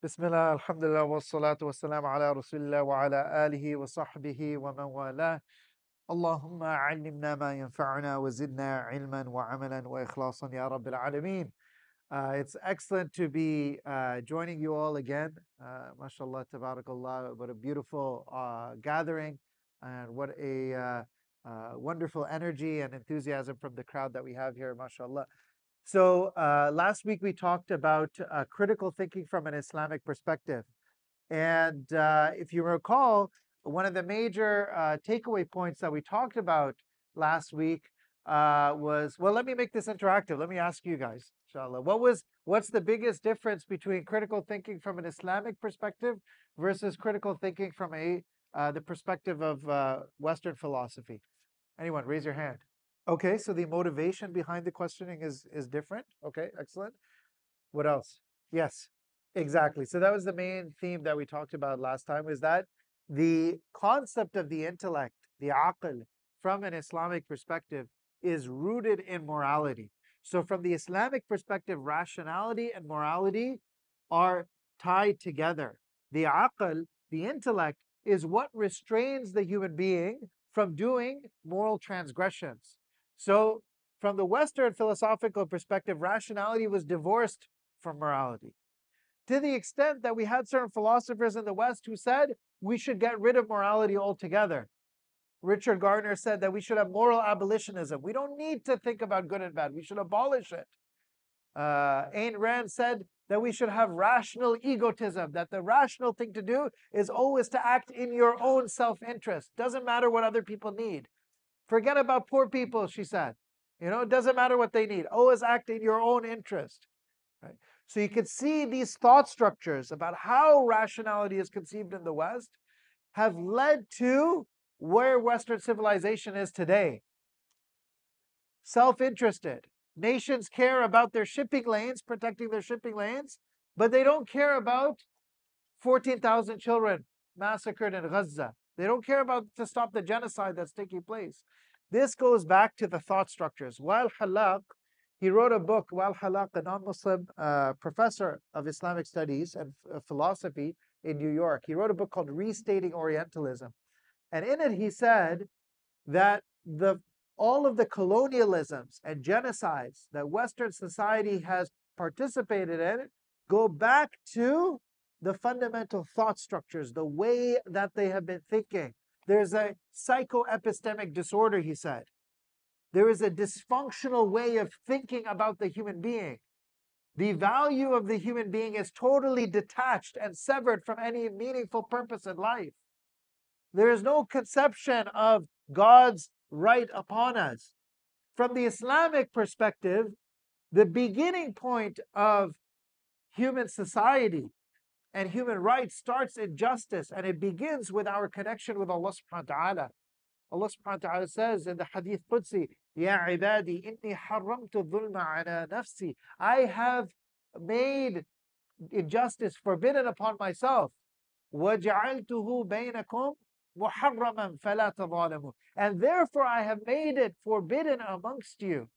Bismillah, alhamdulillah, wa salatu wa salam ala rasulillah wa ala alihi wa sahbihi wa man wala. Allahumma allimna ma yanfa'una wa zidna ilman wa amalan wa ikhlasan ya rabbil alameen. Uh, it's excellent to be uh, joining you all again. Uh, mashallah, tabarakallah, what a beautiful uh, gathering and what a uh, uh, wonderful energy and enthusiasm from the crowd that we have here, mashallah. So, uh, last week we talked about uh, critical thinking from an Islamic perspective. And uh, if you recall, one of the major uh, takeaway points that we talked about last week uh, was well, let me make this interactive. Let me ask you guys, inshallah. What was what's the biggest difference between critical thinking from an Islamic perspective versus critical thinking from a uh, the perspective of Western philosophy? Anyone, raise your hand. Okay, so the motivation behind the questioning is is different. Okay, excellent. What else? Yes, mm-hmm. exactly. So that was the main theme that we talked about last time. Is that the concept of the intellect, the aql, from an Islamic perspective, is rooted in morality. So, from the Islamic perspective, rationality and morality are tied together. The aql, the intellect, is what restrains the human being from doing moral transgressions. So, from the Western philosophical perspective, rationality was divorced from morality. To the extent that we had certain philosophers in the West who said we should get rid of morality altogether. Richard Garner said that we should have moral abolitionism. We don't need to think about good and bad. We should abolish it. Uh, Ayn Rand said that we should have rational egotism, that the rational thing to do is always to act in your own self interest. Doesn't matter what other people need. Forget about poor people, she said. You know, it doesn't matter what they need. Always act in your own interest. Right? So you can see these thought structures about how rationality is conceived in the West have led to where Western civilization is today. Self interested. Nations care about their shipping lanes, protecting their shipping lanes, but they don't care about 14,000 children massacred in Gaza. They don't care about to stop the genocide that's taking place. This goes back to the thought structures. Wael Hallaq, he wrote a book, Wael Hallaq, a non Muslim uh, professor of Islamic studies and uh, philosophy in New York. He wrote a book called Restating Orientalism. And in it, he said that the all of the colonialisms and genocides that Western society has participated in go back to the fundamental thought structures, the way that they have been thinking. There's a psychoepistemic disorder, he said. There is a dysfunctional way of thinking about the human being. The value of the human being is totally detached and severed from any meaningful purpose in life. There is no conception of God's right upon us. From the Islamic perspective, the beginning point of human society and human rights starts in justice and it begins with our connection with Allah subhanahu wa ta'ala. Allah subhanahu wa ta'ala says in the Hadith Qudsi, Ya ibadi, inni haramtu dhulma ala nafsi. I have made injustice forbidden upon myself. وَجَعَلْتُهُ بَيْنَكُمْ مُحَرَّمًا فَلَا تَظَالَمُوا And therefore I have made it forbidden amongst you.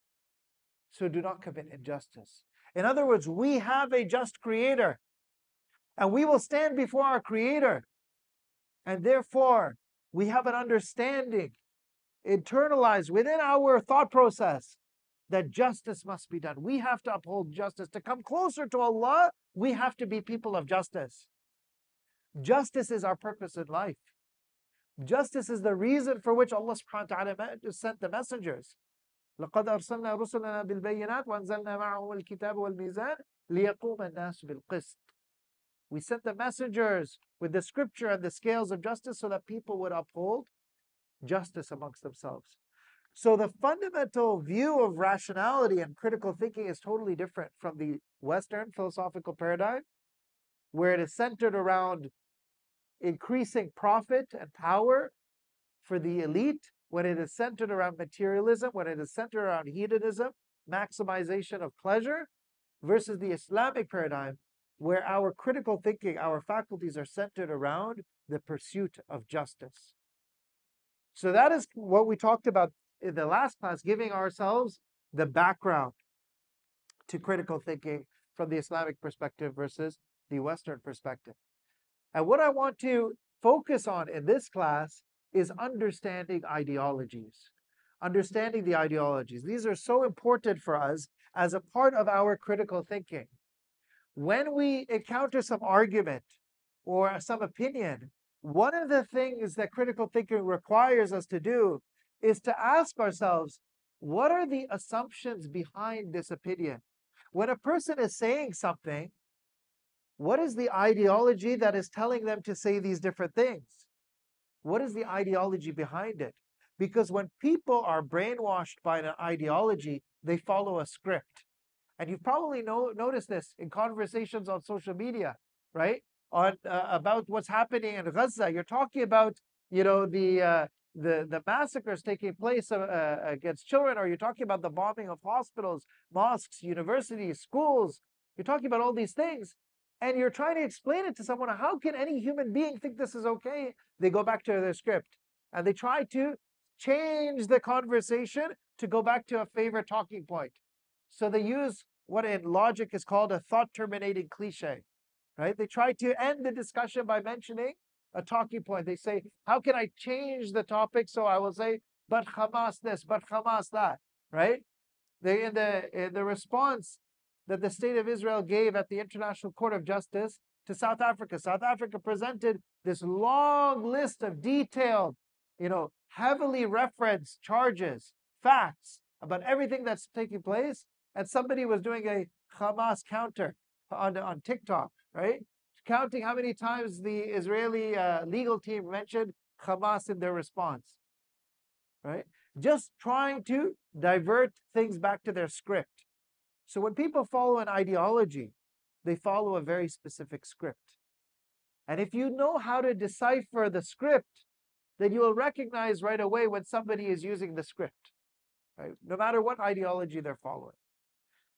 So do not commit injustice. In other words, we have a just creator and we will stand before our creator. And therefore, we have an understanding internalized within our thought process that justice must be done. We have to uphold justice. To come closer to Allah, we have to be people of justice. Justice is our purpose in life. Justice is the reason for which Allah subhanahu wa ta'ala sent the messengers. لقد أرسلنا رسلنا بالبينات وأنزلنا معهم الكتاب والميزان ليقوم الناس بالقسط. We sent the messengers with the scripture and the scales of justice so that people would uphold justice amongst themselves. So the fundamental view of rationality and critical thinking is totally different from the Western philosophical paradigm, where it is centered around increasing profit and power for the elite, when it is centered around materialism, when it is centered around hedonism, maximization of pleasure, versus the Islamic paradigm, where our critical thinking, our faculties are centered around the pursuit of justice. So that is what we talked about in the last class, giving ourselves the background to critical thinking from the Islamic perspective versus the Western perspective. And what I want to focus on in this class is understanding ideologies. Understanding the ideologies. These are so important for us as a part of our critical thinking. When we encounter some argument or some opinion, one of the things that critical thinking requires us to do is to ask ourselves, what are the assumptions behind this opinion? When a person is saying something, what is the ideology that is telling them to say these different things? What is the ideology behind it? Because when people are brainwashed by an ideology, they follow a script. And you've probably know, noticed this in conversations on social media, right? On uh, about what's happening in Gaza. You're talking about, you know, the uh, the the massacres taking place uh, uh, against children, or you're talking about the bombing of hospitals, mosques, universities, schools. You're talking about all these things, and you're trying to explain it to someone. How can any human being think this is okay? They go back to their script and they try to change the conversation to go back to a favorite talking point. So they use what in logic is called a thought terminating cliche, right? They try to end the discussion by mentioning a talking point. They say, How can I change the topic? So I will say, But Hamas this, but Hamas that, right? They, in, the, in the response that the state of Israel gave at the International Court of Justice to South Africa, South Africa presented this long list of detailed, you know, heavily referenced charges, facts about everything that's taking place. And somebody was doing a Hamas counter on, on TikTok, right? counting how many times the Israeli uh, legal team mentioned Hamas in their response, right? Just trying to divert things back to their script. So when people follow an ideology, they follow a very specific script. And if you know how to decipher the script, then you will recognize right away when somebody is using the script, right? No matter what ideology they're following.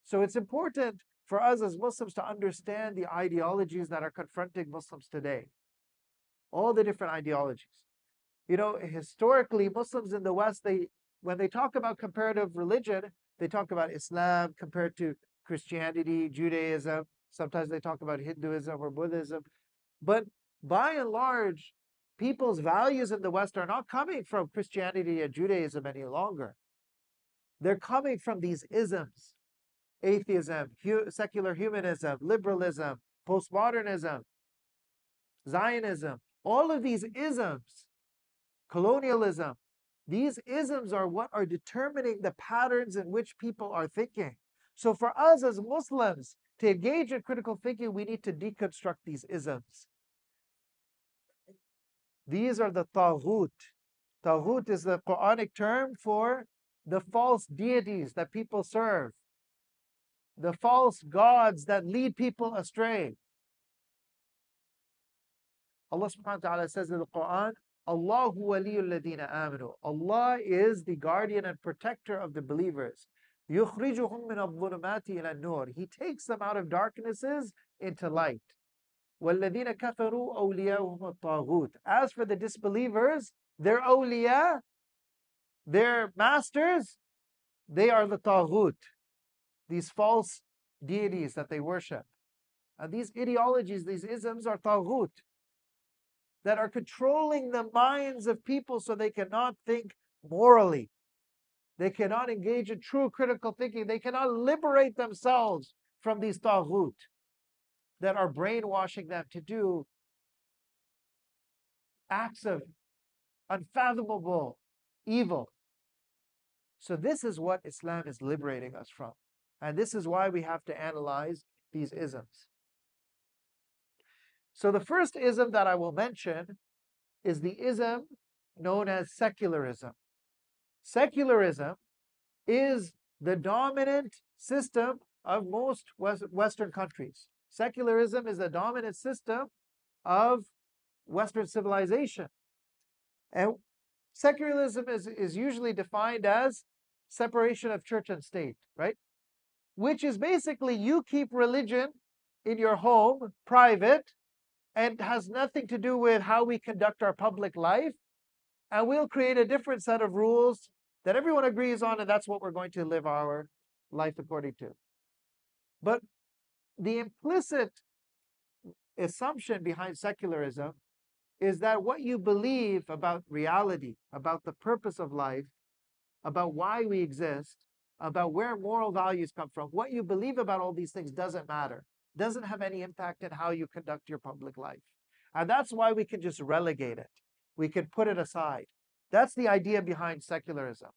So it's important for us as Muslims to understand the ideologies that are confronting Muslims today. All the different ideologies. You know, historically, Muslims in the West, they when they talk about comparative religion, they talk about Islam compared to Christianity, Judaism. Sometimes they talk about Hinduism or Buddhism. But by and large, people's values in the West are not coming from Christianity and Judaism any longer. They're coming from these isms, atheism, hu- secular humanism, liberalism, postmodernism, Zionism, all of these isms, colonialism, these isms are what are determining the patterns in which people are thinking. So, for us as Muslims to engage in critical thinking, we need to deconstruct these isms. These are the taghut. Taghut is the Quranic term for the false deities that people serve the false gods that lead people astray. Allah subhanahu wa ta'ala says in the Quran, Allahu waliyul ladina amanu. Allah is the guardian and protector of the believers. يخرجهم من الظلمات إلى النور. He takes them out of darknesses into light. وَالَّذِينَ كَفَرُوا أَوْلِيَاهُمُ الطَّاغُوتِ As for the disbelievers, their awliya, their masters, they are the taghut these false deities that they worship. And these ideologies, these isms are taghut that are controlling the minds of people so they cannot think morally. They cannot engage in true critical thinking. They cannot liberate themselves from these taghut that are brainwashing them to do acts of unfathomable evil. So, this is what Islam is liberating us from. And this is why we have to analyze these isms. So the first ism that I will mention is the ism known as secularism. Secularism is the dominant system of most Western countries. Secularism is the dominant system of Western civilization. And secularism is, is usually defined as separation of church and state, right? Which is basically you keep religion in your home, private, and has nothing to do with how we conduct our public life. And we'll create a different set of rules that everyone agrees on, and that's what we're going to live our life according to. But the implicit assumption behind secularism is that what you believe about reality, about the purpose of life, about why we exist, about where moral values come from, what you believe about all these things doesn't matter, doesn't have any impact in how you conduct your public life. And that's why we can just relegate it. We can put it aside. That's the idea behind secularism.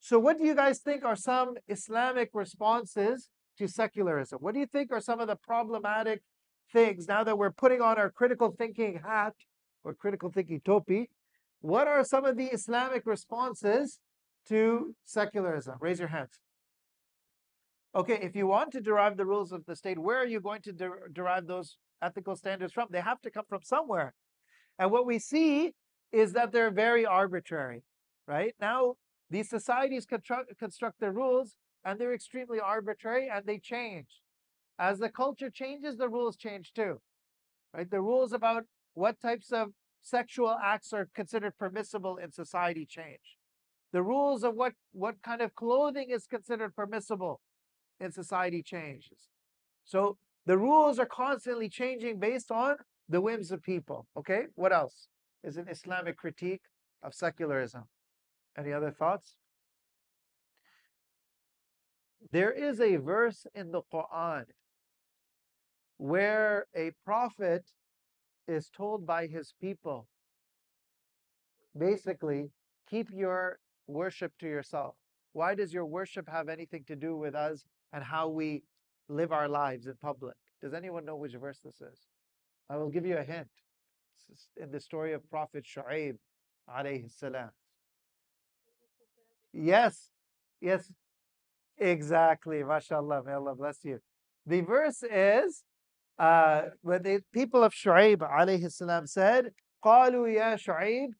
So, what do you guys think are some Islamic responses to secularism? What do you think are some of the problematic things now that we're putting on our critical thinking hat or critical thinking topi? What are some of the Islamic responses to secularism? Raise your hands. Okay, if you want to derive the rules of the state, where are you going to de derive those ethical standards from? They have to come from somewhere. And what we see is that they're very arbitrary, right? Now, these societies construct, construct their rules and they're extremely arbitrary and they change. As the culture changes, the rules change too, right? The rules about what types of sexual acts are considered permissible in society change. The rules of what, what kind of clothing is considered permissible in society changes. So the rules are constantly changing based on the whims of people. Okay, what else is an Islamic critique of secularism? Any other thoughts? There is a verse in the Quran where a prophet is told by his people basically, keep your worship to yourself. Why does your worship have anything to do with us and how we live our lives in public? Does anyone know which verse this is? I will give you a hint. It's in the story of Prophet Shu'aib alayhi salam. Yes, yes, exactly. MashaAllah. May Allah bless you. The verse is uh, when the people of Shu'aib alayhi salam said, قالوا يا شعيب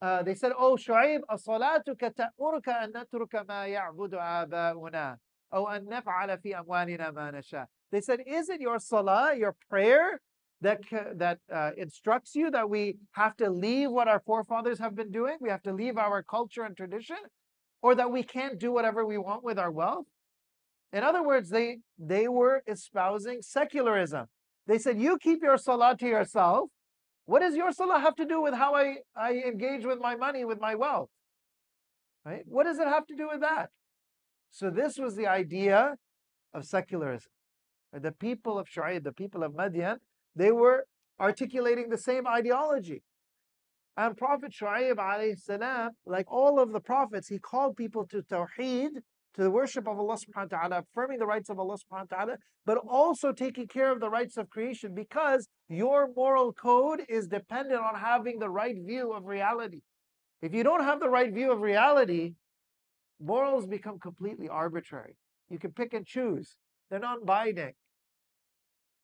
uh, they said, Oh Shu'aib, أصلاتك تأمرك أن نترك ما يعبد آباؤنا أو أن نفعل في أموالنا ما نشاء. They said, Is it your salah, your prayer, that, that uh, instructs you that we have to leave what our forefathers have been doing? We have to leave our culture and tradition? Or that we can't do whatever we want with our wealth? In other words, they, they were espousing secularism. They said, You keep your salah to yourself. what does your salah have to do with how I, I engage with my money, with my wealth? Right? What does it have to do with that? So, this was the idea of secularism. The people of Shu'aib, the people of Madian, they were articulating the same ideology. And Prophet Shu'aib, like all of the prophets, he called people to Tawheed, to the worship of Allah subhanahu wa ta'ala, affirming the rights of Allah subhanahu wa ta'ala, but also taking care of the rights of creation because your moral code is dependent on having the right view of reality. If you don't have the right view of reality, morals become completely arbitrary. You can pick and choose. They're not binding.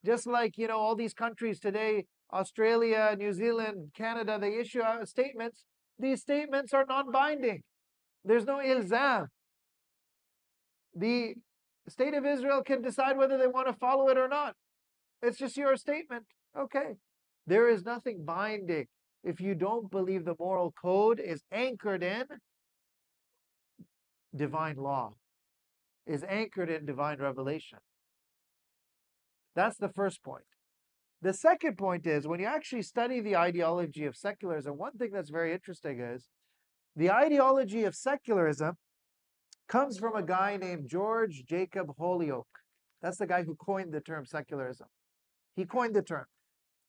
Just like, you know, all these countries today, Australia, New Zealand, Canada, they issue statements. These statements are non binding. There's no ilzam the mm-hmm. state of Israel can decide whether they want to follow it or not. It's just your statement. Okay. There is nothing binding if you don't believe the moral code is anchored in divine law, is anchored in divine revelation. That's the first point. The second point is when you actually study the ideology of secularism, one thing that's very interesting is the ideology of secularism comes from a guy named George Jacob Holyoake. That's the guy who coined the term secularism. He coined the term.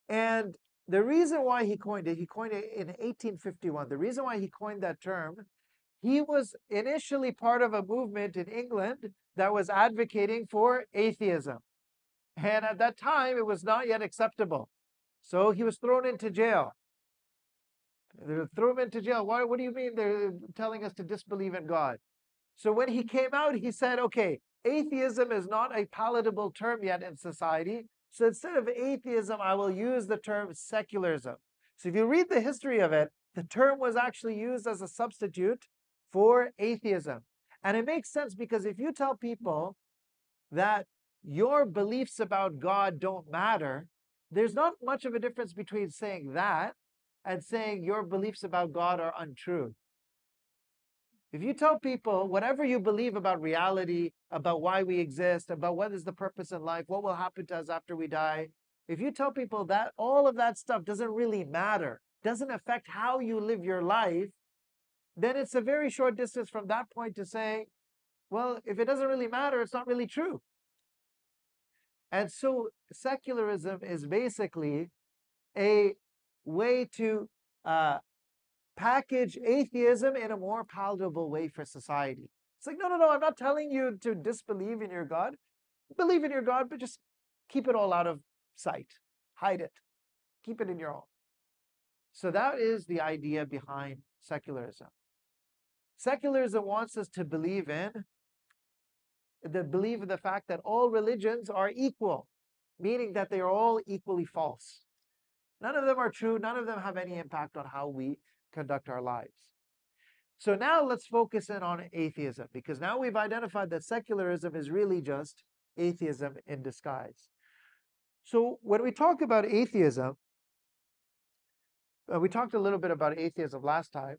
And the reason why he coined it, he coined it in 1851. The reason why he coined that term, he was initially part of a movement in England that was advocating for atheism. And at that time, it was not yet acceptable. So he was thrown into jail. They threw him into jail. Why, what do you mean they're telling us to disbelieve in God? So when he came out, he said, okay, atheism is not a palatable term yet in society. So instead of atheism, I will use the term secularism. So if you read the history of it, the term was actually used as a substitute for atheism. And it makes sense because if you tell people that your beliefs about God don't matter, there's not much of a difference between saying that and saying your beliefs about God are untrue. If you tell people whatever you believe about reality, about why we exist, about what is the purpose in life, what will happen to us after we die, if you tell people that all of that stuff doesn't really matter, doesn't affect how you live your life, then it's a very short distance from that point to say, well, if it doesn't really matter, it's not really true. And so secularism is basically a way to uh, package atheism in a more palatable way for society. It's like, no, no, no, I'm not telling you to disbelieve in your God. Believe in your God, but just keep it all out of sight. Hide it. Keep it in your own. So that is the idea behind secularism. Secularism wants us to believe in the belief in the fact that all religions are equal, meaning that they are all equally false. None of them are true. None of them have any impact on how we conduct our lives. So now let's focus in on atheism because now we've identified that secularism is really just atheism in disguise. So when we talk about atheism, uh, we talked a little bit about atheism last time.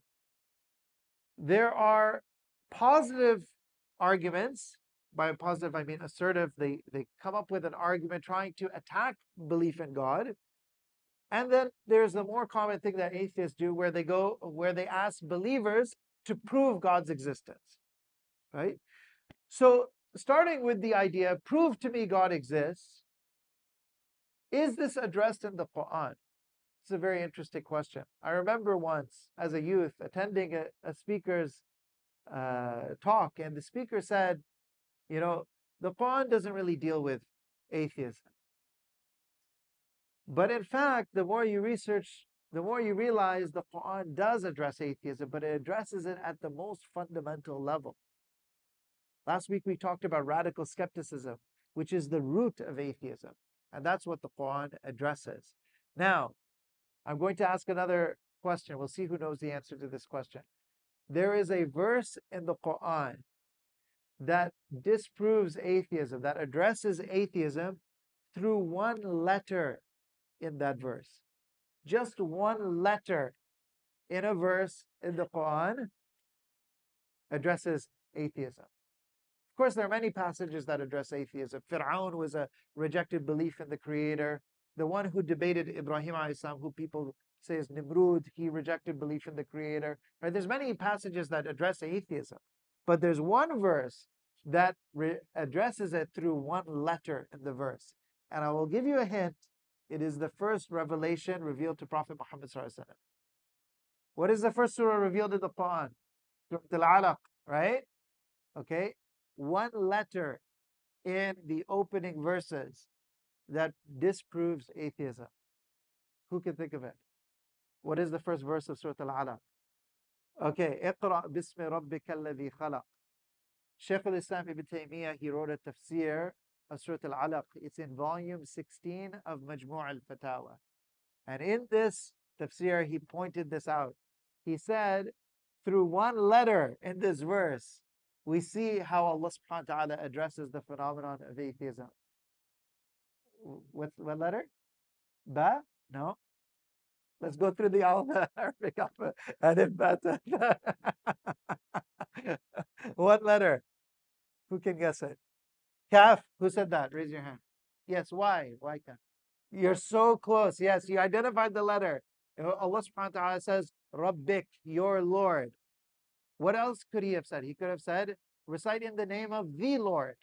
There are positive arguments. By positive, I mean assertive. They they come up with an argument trying to attack belief in God. And then there's the more common thing that atheists do where they go where they ask believers to prove God's existence. Right? So starting with the idea, prove to me God exists, is this addressed in the Quran? It's a very interesting question. I remember once as a youth attending a, a speaker's uh, talk, and the speaker said, you know, the Quran doesn't really deal with atheism. But in fact, the more you research, the more you realize the Quran does address atheism, but it addresses it at the most fundamental level. Last week we talked about radical skepticism, which is the root of atheism. And that's what the Quran addresses. Now, I'm going to ask another question. We'll see who knows the answer to this question. There is a verse in the Quran that disproves atheism, that addresses atheism through one letter in that verse. Just one letter in a verse in the Quran addresses atheism. Of course, there are many passages that address atheism. Fir'aun was a rejected belief in the Creator. The one who debated Ibrahim who people say is Nimrud, he rejected belief in the Creator. Right? There's many passages that address atheism, but there's one verse that re- addresses it through one letter in the verse. And I will give you a hint. It is the first revelation revealed to Prophet Muhammad. What is the first surah revealed in the Quran? Surah Al-Alaq, right? Okay one letter in the opening verses that disproves atheism. Who can think of it? What is the first verse of Surah Al-Alaq? Okay, اقرأ باسم ربك الذي خلق. Shaykh al-Islam ibn Taymiyyah, he wrote a tafsir of Surah Al-Alaq. It's in volume 16 of Majmu' al-Fatawa. And in this tafsir, he pointed this out. He said, through one letter in this verse, we see how Allah subhanahu wa ta'ala addresses the phenomenon of atheism. What, what letter? Ba? No. Let's go through the Arabic alphabet. What letter? Who can guess it? Kaf. Who said that? Raise your hand. Yes. Why? Why kaf? You're so close. Yes, you identified the letter. Allah subhanahu wa ta'ala says, Rabbik, your Lord. What else could he have said? He could have said, recite in the name of the Lord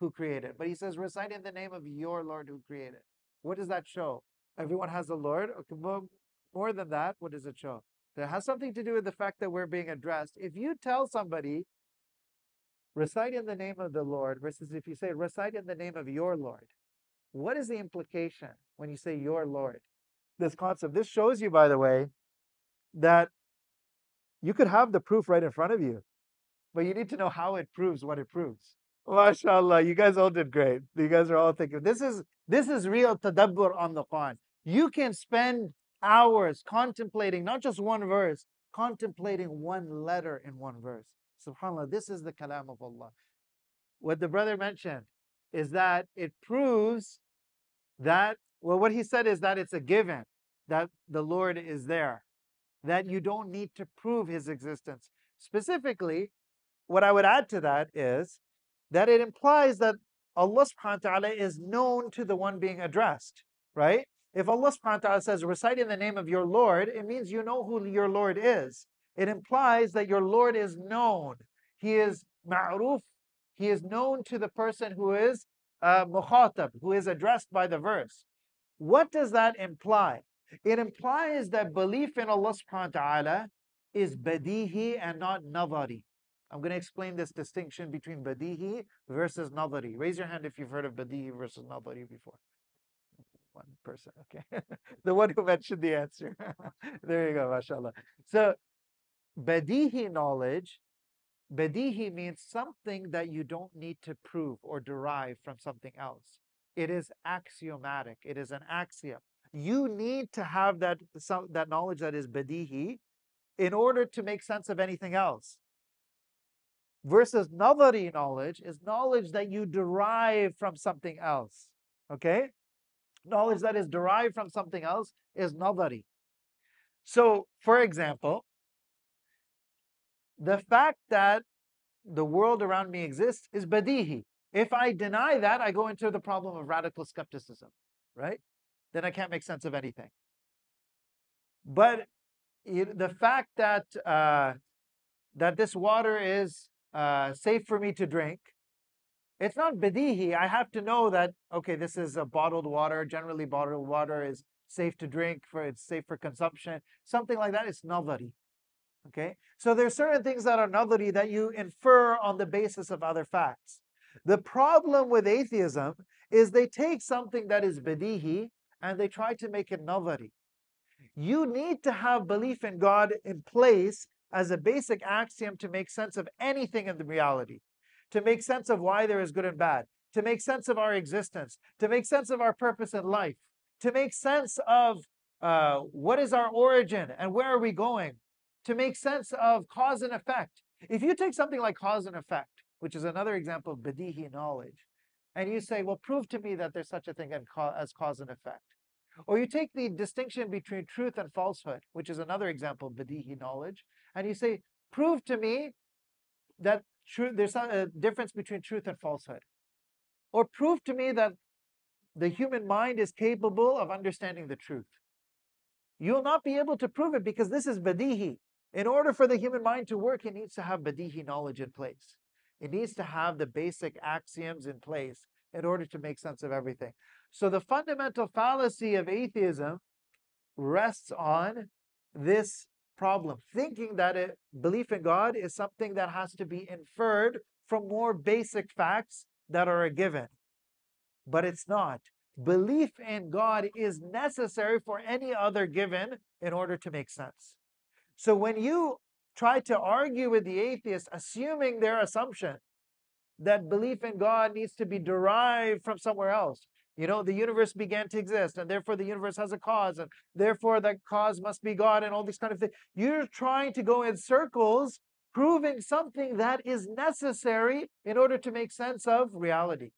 who created. But he says, recite in the name of your Lord who created. What does that show? Everyone has a Lord. Okay, more than that, what does it show? That has something to do with the fact that we're being addressed. If you tell somebody, recite in the name of the Lord, versus if you say, recite in the name of your Lord, what is the implication when you say your Lord? This concept. This shows you, by the way, that you could have the proof right in front of you, but you need to know how it proves what it proves. MashaAllah, you guys all did great. You guys are all thinking this is this is real tadabbur on the Quran. You can spend hours contemplating not just one verse, contemplating one letter in one verse. SubhanAllah, this is the kalam of Allah. What the brother mentioned is that it proves that, well, what he said is that it's a given that the Lord is there that you don't need to prove his existence. Specifically, what I would add to that is that it implies that Allah subhanahu wa ta'ala is known to the one being addressed. right? If Allah subhanahu wa ta'ala says, recite in the name of your Lord, it means you know who your Lord is. It implies that your Lord is known. He is ma'ruf. He is known to the person who is uh, mukhatab, who is addressed by the verse. What does that imply? It implies that belief in Allah subhanahu wa ta'ala is badihi and not nadari. I'm going to explain this distinction between badihi versus nadari. Raise your hand if you've heard of badihi versus nadari before. One person, okay. the one who mentioned the answer. there you go, mashallah. So, badihi knowledge, badihi means something that you don't need to prove or derive from something else. It is axiomatic, it is an axiom. You need to have that, that knowledge that is badihi in order to make sense of anything else. Versus nadari knowledge is knowledge that you derive from something else. Okay? knowledge that is derived from something else is nadari. So, for example, the fact that the world around me exists is badihi. If I deny that, I go into the problem of radical skepticism, right? Then I can't make sense of anything. But the fact that uh, that this water is uh, safe for me to drink it's not badihi. I have to know that, okay, this is a bottled water. Generally, bottled water is safe to drink, for it's safe for consumption. Something like that is nadari. Okay? So there's certain things that are nadari that you infer on the basis of other facts. The problem with atheism is they take something that is badihi and they try to make it nadari. You need to have belief in God in place as a basic axiom to make sense of anything in the reality to make sense of why there is good and bad, to make sense of our existence, to make sense of our purpose in life, to make sense of uh, what is our origin and where are we going, to make sense of cause and effect. If you take something like cause and effect, which is another example of badihi knowledge, and you say, well, prove to me that there's such a thing as cause and effect. Or you take the distinction between truth and falsehood, which is another example of badihi knowledge, and you say, prove to me that there's a uh, difference between truth and falsehood. Or prove to me that the human mind is capable of understanding the truth. You'll not be able to prove it because this is badihi. In order for the human mind to work, it needs to have badihi knowledge in place. It needs to have the basic axioms in place in order to make sense of everything. So the fundamental fallacy of atheism rests on this problem, thinking that a belief in God is something that has to be inferred from more basic facts that are a given. But it's not. Belief in God is necessary for any other given in order to make sense. So when you try to argue with the atheist, assuming their assumption that belief in God needs to be derived from somewhere else, you know, the universe began to exist, and therefore the universe has a cause, and therefore that cause must be God, and all these kind of things. You're trying to go in circles, proving something that is necessary in order to make sense of reality.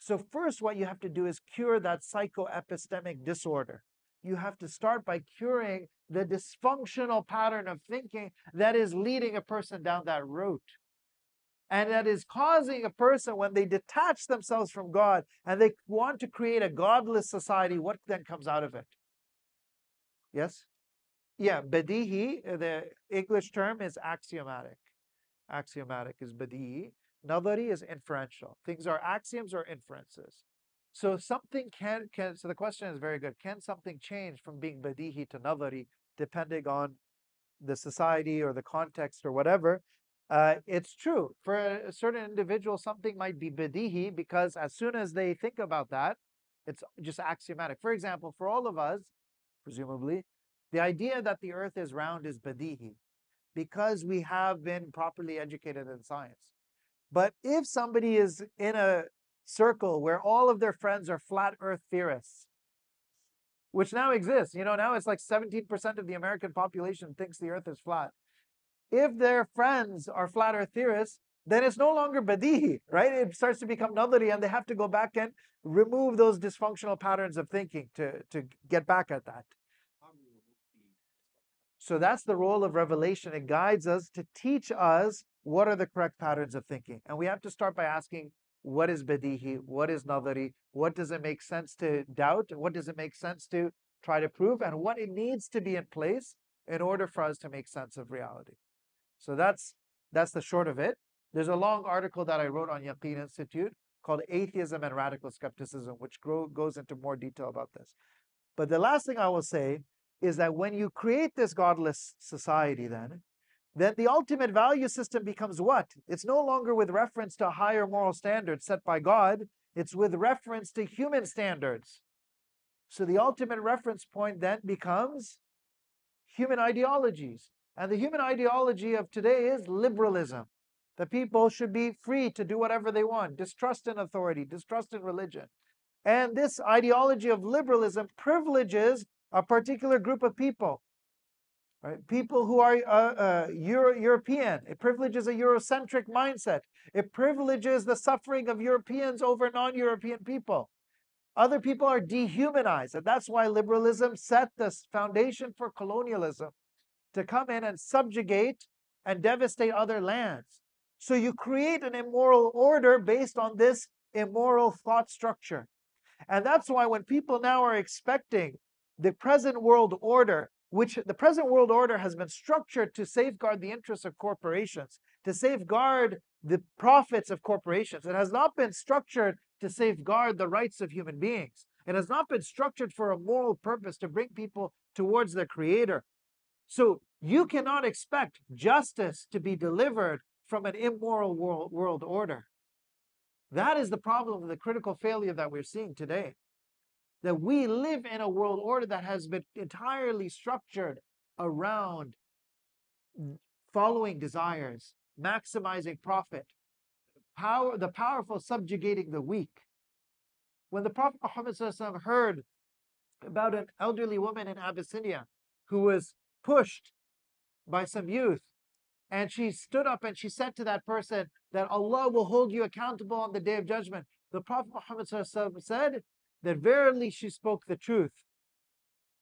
So, first, what you have to do is cure that psychoepistemic disorder. You have to start by curing the dysfunctional pattern of thinking that is leading a person down that route and that is causing a person when they detach themselves from God and they want to create a godless society, what then comes out of it? Yes? Yeah, badihi, uh, the English term is axiomatic. Axiomatic is badihi. Nadari is inferential. Things are axioms or inferences. So something can, can so the question is very good. Can something change from being badihi to nadari depending on the society or the context or whatever? Uh, it's true. For a certain individual, something might be badihi because as soon as they think about that, it's just axiomatic. For example, for all of us, presumably, the idea that the earth is round is badihi because we have been properly educated in science. But if somebody is in a circle where all of their friends are flat earth theorists, which now exists, you know, now it's like 17% of the American population thinks the earth is flat if their friends are flat earth theorists, then it's no longer badihi, right? It starts to become nadari, and they have to go back and remove those dysfunctional patterns of thinking to, to get back at that. So that's the role of revelation. It guides us to teach us what are the correct patterns of thinking. And we have to start by asking what is badihi, what is nadari, what does it make sense to doubt, what does it make sense to try to prove, and what it needs to be in place in order for us to make sense of reality. So that's that's the short of it. There's a long article that I wrote on Yaqeen Institute called Atheism and Radical Skepticism, which grow, goes into more detail about this. But the last thing I will say is that when you create this godless society, then, then the ultimate value system becomes what? It's no longer with reference to higher moral standards set by God, it's with reference to human standards. So the ultimate reference point then becomes human ideologies. And the human ideology of today is liberalism. The people should be free to do whatever they want, distrust in authority, distrust in religion. And this ideology of liberalism privileges a particular group of people. Right? People who are uh, uh, Euro- European. It privileges a Eurocentric mindset. It privileges the suffering of Europeans over non European people. Other people are dehumanized. And that's why liberalism set the foundation for colonialism to come in and subjugate and devastate other lands. So you create an immoral order based on this immoral thought structure. And that's why when people now are expecting the present world order, which the present world order has been structured to safeguard the interests of corporations, to safeguard the profits of corporations. It has not been structured to safeguard the rights of human beings. It has not been structured for a moral purpose to bring people towards their creator. So you cannot expect justice to be delivered from an immoral world, world order. That is the problem of the critical failure that we're seeing today. That we live in a world order that has been entirely structured around following desires, maximizing profit, power, the powerful subjugating the weak. When the Prophet Muhammad heard about an elderly woman in Abyssinia who was pushed by some youth and she stood up and she said to that person that Allah will hold you accountable on the day of judgment. The Prophet Muhammad said that verily she spoke the truth.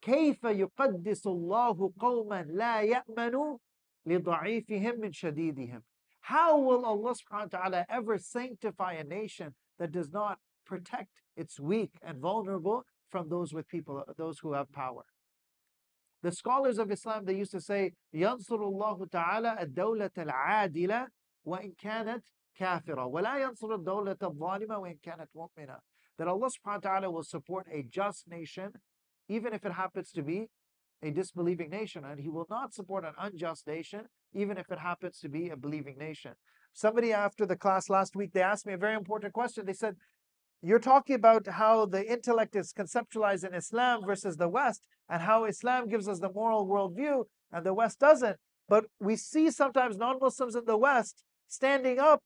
كيف يقدس الله قوما لا يأمنوا لضعيفهم من شديدهم How will Allah subhanahu wa ta'ala ever sanctify a nation that does not protect its weak and vulnerable from those with people, those who have power? The scholars of Islam, they used to say, ينصر الله تعالى الدولة العادلة وإن كانت كافرة ولا ينصر الدولة الظالمة وإن كانت مؤمنة. that Allah subhanahu wa ta'ala will support a just nation, even if it happens to be a disbelieving nation, and He will not support an unjust nation, even if it happens to be a believing nation. Somebody after the class last week, they asked me a very important question. They said, you're talking about how the intellect is conceptualized in Islam versus the West, and how Islam gives us the moral worldview and the West doesn't. But we see sometimes non Muslims in the West standing up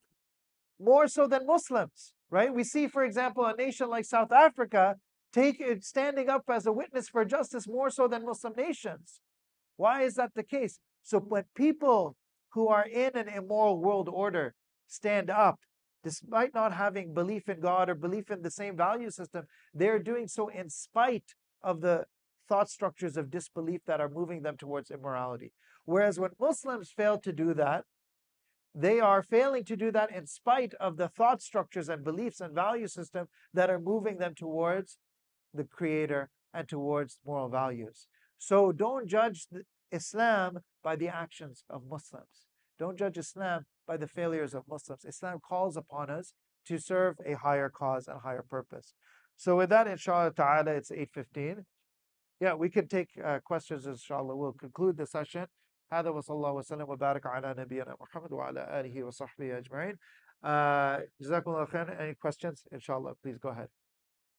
more so than Muslims, right? We see, for example, a nation like South Africa take it standing up as a witness for justice more so than Muslim nations. Why is that the case? So when people who are in an immoral world order stand up despite not having belief in God or belief in the same value system, they're doing so in spite of the thought structures of disbelief that are moving them towards immorality. Whereas when Muslims fail to do that, they are failing to do that in spite of the thought structures and beliefs and value system that are moving them towards the creator and towards moral values. So don't judge Islam by the actions of Muslims. Don't judge Islam by the failures of Muslims. Islam calls upon us to serve a higher cause and higher purpose. So with that, inshallah ta'ala, it's 8.15. Yeah, we can take uh, questions, inshallah. We'll conclude the session. هذا وصلى الله وسلم وبارك على نبينا محمد وعلى آله وصحبه أجمعين. Uh, Jazakumullah khair. Any questions? Inshallah, please go ahead.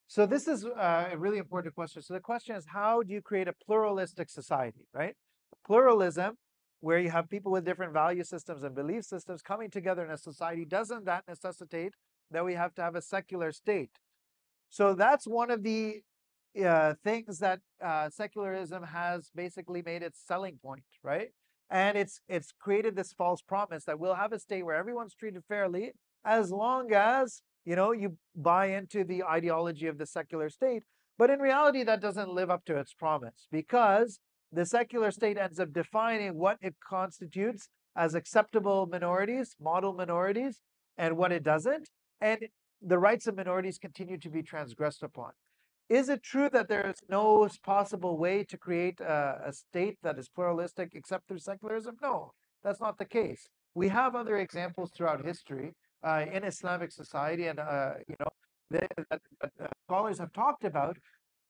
So this is uh, a really important question. So the question is, how do you create a pluralistic society, right? Pluralism where you have people with different value systems and belief systems coming together in a society, doesn't that necessitate that we have to have a secular state? So that's one of the things that uh, secularism has basically made its selling point, right? And it's it's created this false promise that we'll have a state where everyone's treated fairly as long as you know you buy into the ideology of the secular state. But in reality, that doesn't live up to its promise because the secular state ends up defining what it constitutes as acceptable minorities, model minorities, and what it doesn't. And the rights of minorities continue to be transgressed upon. Is it true that there is no possible way to create a, a state that is pluralistic except through secularism? No, that's not the case. We have other examples throughout history uh, in Islamic society, and uh, you know, that, uh, scholars have talked about,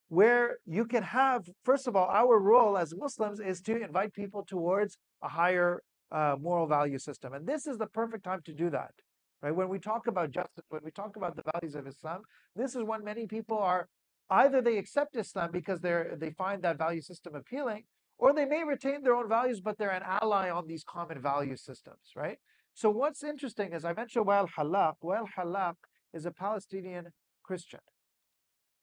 where you can have, first of all, our role as Muslims is to invite people towards a higher uh, moral value system, and this is the perfect time to do that. Right? When we talk about justice, when we talk about the values of Islam, this is when many people are either they accept Islam because they're they find that value system appealing, or they may retain their own values, but they're an ally on these common value systems, right? So what's interesting is I mentioned Wael Hallaq. Wael Hallaq is a Palestinian Christian.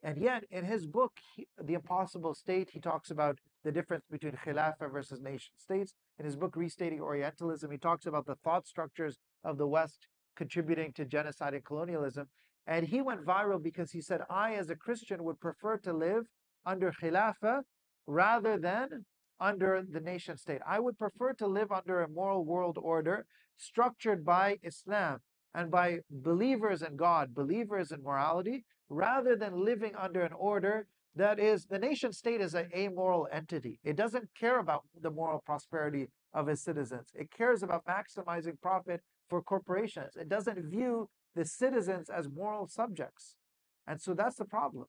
And yet, in his book, he, The Impossible State, he talks about the difference between Khilafah versus nation states. In his book, Restating Orientalism, he talks about the thought structures of the West contributing to genocide and colonialism. And he went viral because he said, I, as a Christian, would prefer to live under Khilafah rather than under the nation state. I would prefer to live under a moral world order structured by Islam and by believers in God, believers in morality, rather than living under an order that is the nation state is an amoral entity. It doesn't care about the moral prosperity of its citizens. It cares about maximizing profit for corporations. It doesn't view the citizens as moral subjects. And so that's the problem.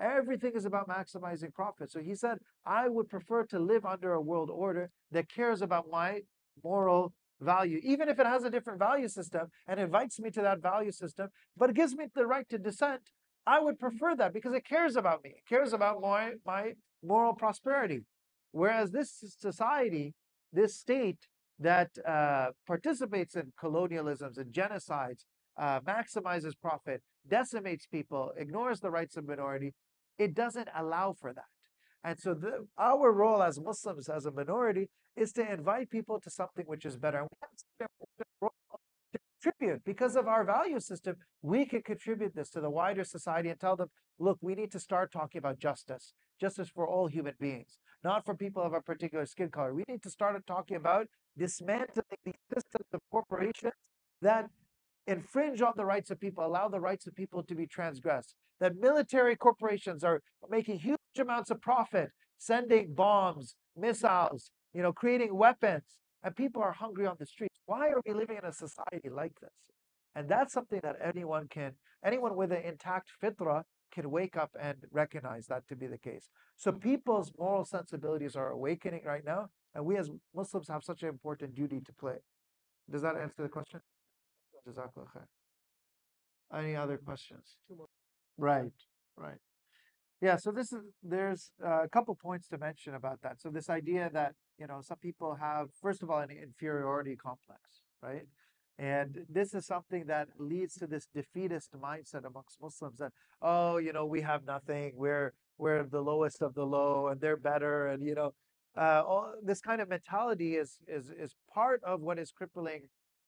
Everything is about maximizing profit. So he said, I would prefer to live under a world order that cares about my moral value, even if it has a different value system and invites me to that value system, but it gives me the right to dissent. I would prefer that because it cares about me. It cares about my, my moral prosperity. Whereas this society, this state that uh, participates in colonialisms and genocides uh, maximizes profit, decimates people, ignores the rights of minority, it doesn't allow for that. And so the, our role as Muslims, as a minority, is to invite people to something which is better. And we have to contribute because of our value system. We can contribute this to the wider society and tell them, look, we need to start talking about justice, justice for all human beings, not for people of a particular skin color. We need to start talking about dismantling the systems of corporations that infringe on the rights of people, allow the rights of people to be transgressed. That military corporations are making huge amounts of profit, sending bombs, missiles, you know, creating weapons, and people are hungry on the streets. Why are we living in a society like this? And that's something that anyone can, anyone with an intact fitra can wake up and recognize that to be the case. So people's moral sensibilities are awakening right now, and we as Muslims have such an important duty to play. Does that answer the question? Jazakallah khair. Any other questions? Right, right. Yeah, so this is there's a couple points to mention about that. So this idea that you know some people have first of all an inferiority complex, right? And this is something that leads to this defeatist mindset amongst Muslims that oh you know we have nothing, we're we're the lowest of the low, and they're better, and you know uh, all this kind of mentality is is is part of what is crippling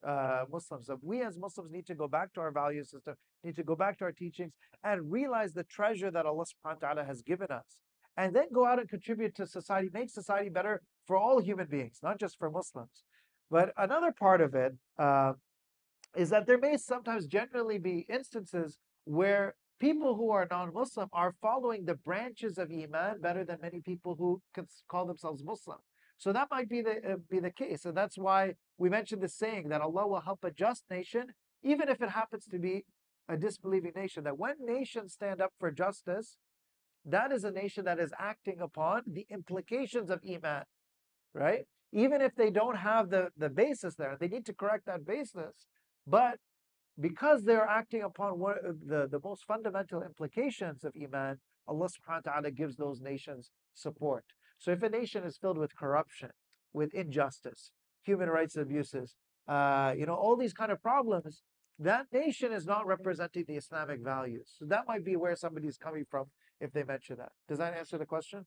uh, Muslims. So we as Muslims need to go back to our value system, need to go back to our teachings and realize the treasure that Allah subhanahu wa ta'ala has given us. And then go out and contribute to society, make society better for all human beings, not just for Muslims. But another part of it uh, is that there may sometimes generally be instances where people who are non-Muslim are following the branches of Iman better than many people who call themselves Muslim. So that might be the uh, be the case, and that's why we mentioned the saying that Allah will help a just nation, even if it happens to be a disbelieving nation. That when nations stand up for justice, that is a nation that is acting upon the implications of iman, right? Even if they don't have the the basis there, they need to correct that basis, but because they're acting upon one the, the most fundamental implications of iman, Allah subhanahu wa ta'ala gives those nations support. So if a nation is filled with corruption, with injustice, human rights abuses, uh, you know, all these kind of problems, that nation is not representing the Islamic values. So that might be where somebody's coming from if they mention that. Does that answer the question?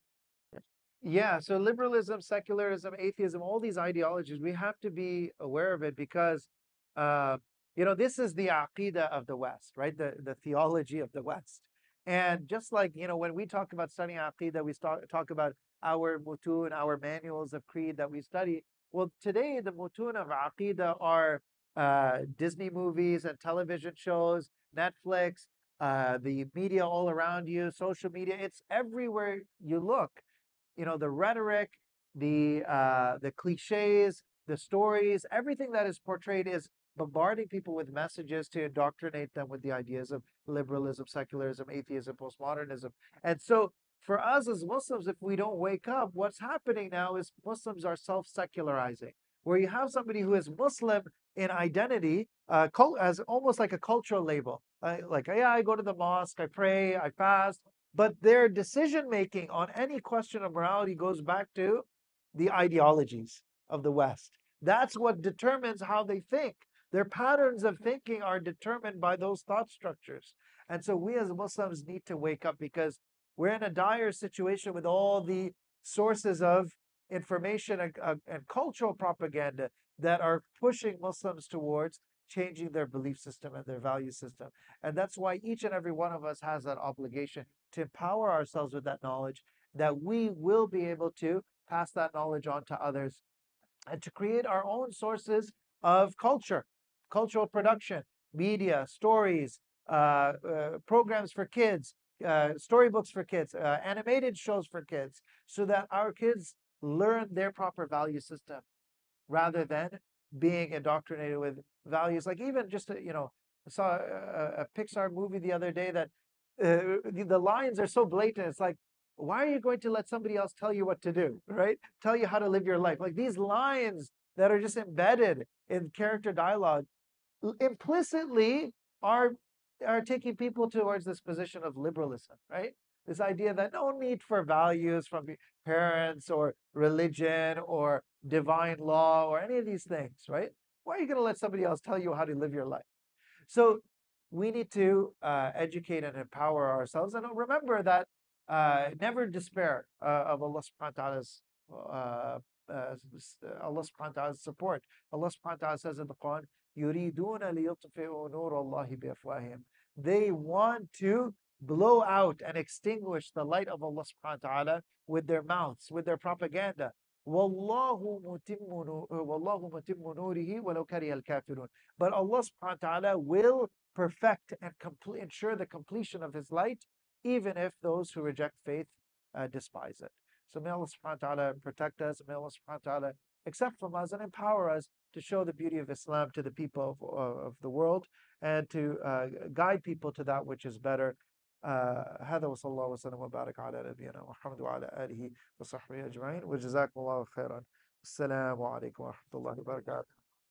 Yeah, so liberalism, secularism, atheism, all these ideologies, we have to be aware of it because, uh, you know, this is the aqidah of the West, right? The, the theology of the West. And just like, you know, when we talk about studying aqidah, we start, talk about our mutun, our manuals of creed that we study. Well, today the mutun of aqidah are uh, Disney movies and television shows, Netflix, uh, the media all around you, social media. It's everywhere you look. You know, the rhetoric, the uh, the cliches, the stories, everything that is portrayed is bombarding people with messages to indoctrinate them with the ideas of liberalism, secularism, atheism, postmodernism. And so for us as Muslims, if we don't wake up, what's happening now is Muslims are self secularizing, where you have somebody who is Muslim in identity, uh, as almost like a cultural label. Uh, like, yeah, I go to the mosque, I pray, I fast, but their decision making on any question of morality goes back to the ideologies of the West. That's what determines how they think. Their patterns of thinking are determined by those thought structures. And so we as Muslims need to wake up because we're in a dire situation with all the sources of information and, uh, and cultural propaganda that are pushing Muslims towards changing their belief system and their value system. And that's why each and every one of us has that obligation to empower ourselves with that knowledge, that we will be able to pass that knowledge on to others and to create our own sources of culture, cultural production, media, stories, uh, uh, programs for kids, uh, storybooks for kids, uh, animated shows for kids, so that our kids learn their proper value system rather than being indoctrinated with values. Like even just, a, you know, I saw a, a Pixar movie the other day that uh, the, the lines are so blatant. It's like, why are you going to let somebody else tell you what to do, right? Tell you how to live your life. Like these lines that are just embedded in character dialogue implicitly are are taking people towards this position of liberalism, right? This idea that no need for values from parents or religion or divine law or any of these things, right? Why are you going to let somebody else tell you how to live your life? So we need to uh, educate and empower ourselves. And remember that uh, never despair uh, of Allah subhanahu wa ta'ala's uh, uh, Allah subhanahu wa ta'ala's support. Allah subhanahu wa ta'ala says in the Quran, يُرِيدُونَ لِيُطْفِئُوا نُورَ اللَّهِ بِأَفْوَاهِهِمْ They want to blow out and extinguish the light of Allah subhanahu wa ta'ala with their mouths, with their propaganda. وَاللَّهُ مُتِمُّ نُورِهِ وَلَوْ كَرِهَ الْكَافِرُونَ But Allah subhanahu wa ta'ala will perfect and complete, ensure the completion of His light, even if those who reject faith uh, despise it. So may Allah subhanahu wa ta'ala protect us, may Allah subhanahu wa ta'ala accept from us and empower us to show the beauty of Islam to the people of, of the world and to uh, guide people to that which is better. هذا وصلى الله وسلم وبارك على نبينا محمد وعلى آله وصحبه أجمعين وجزاكم الله خيرا السلام عليكم ورحمة الله وبركاته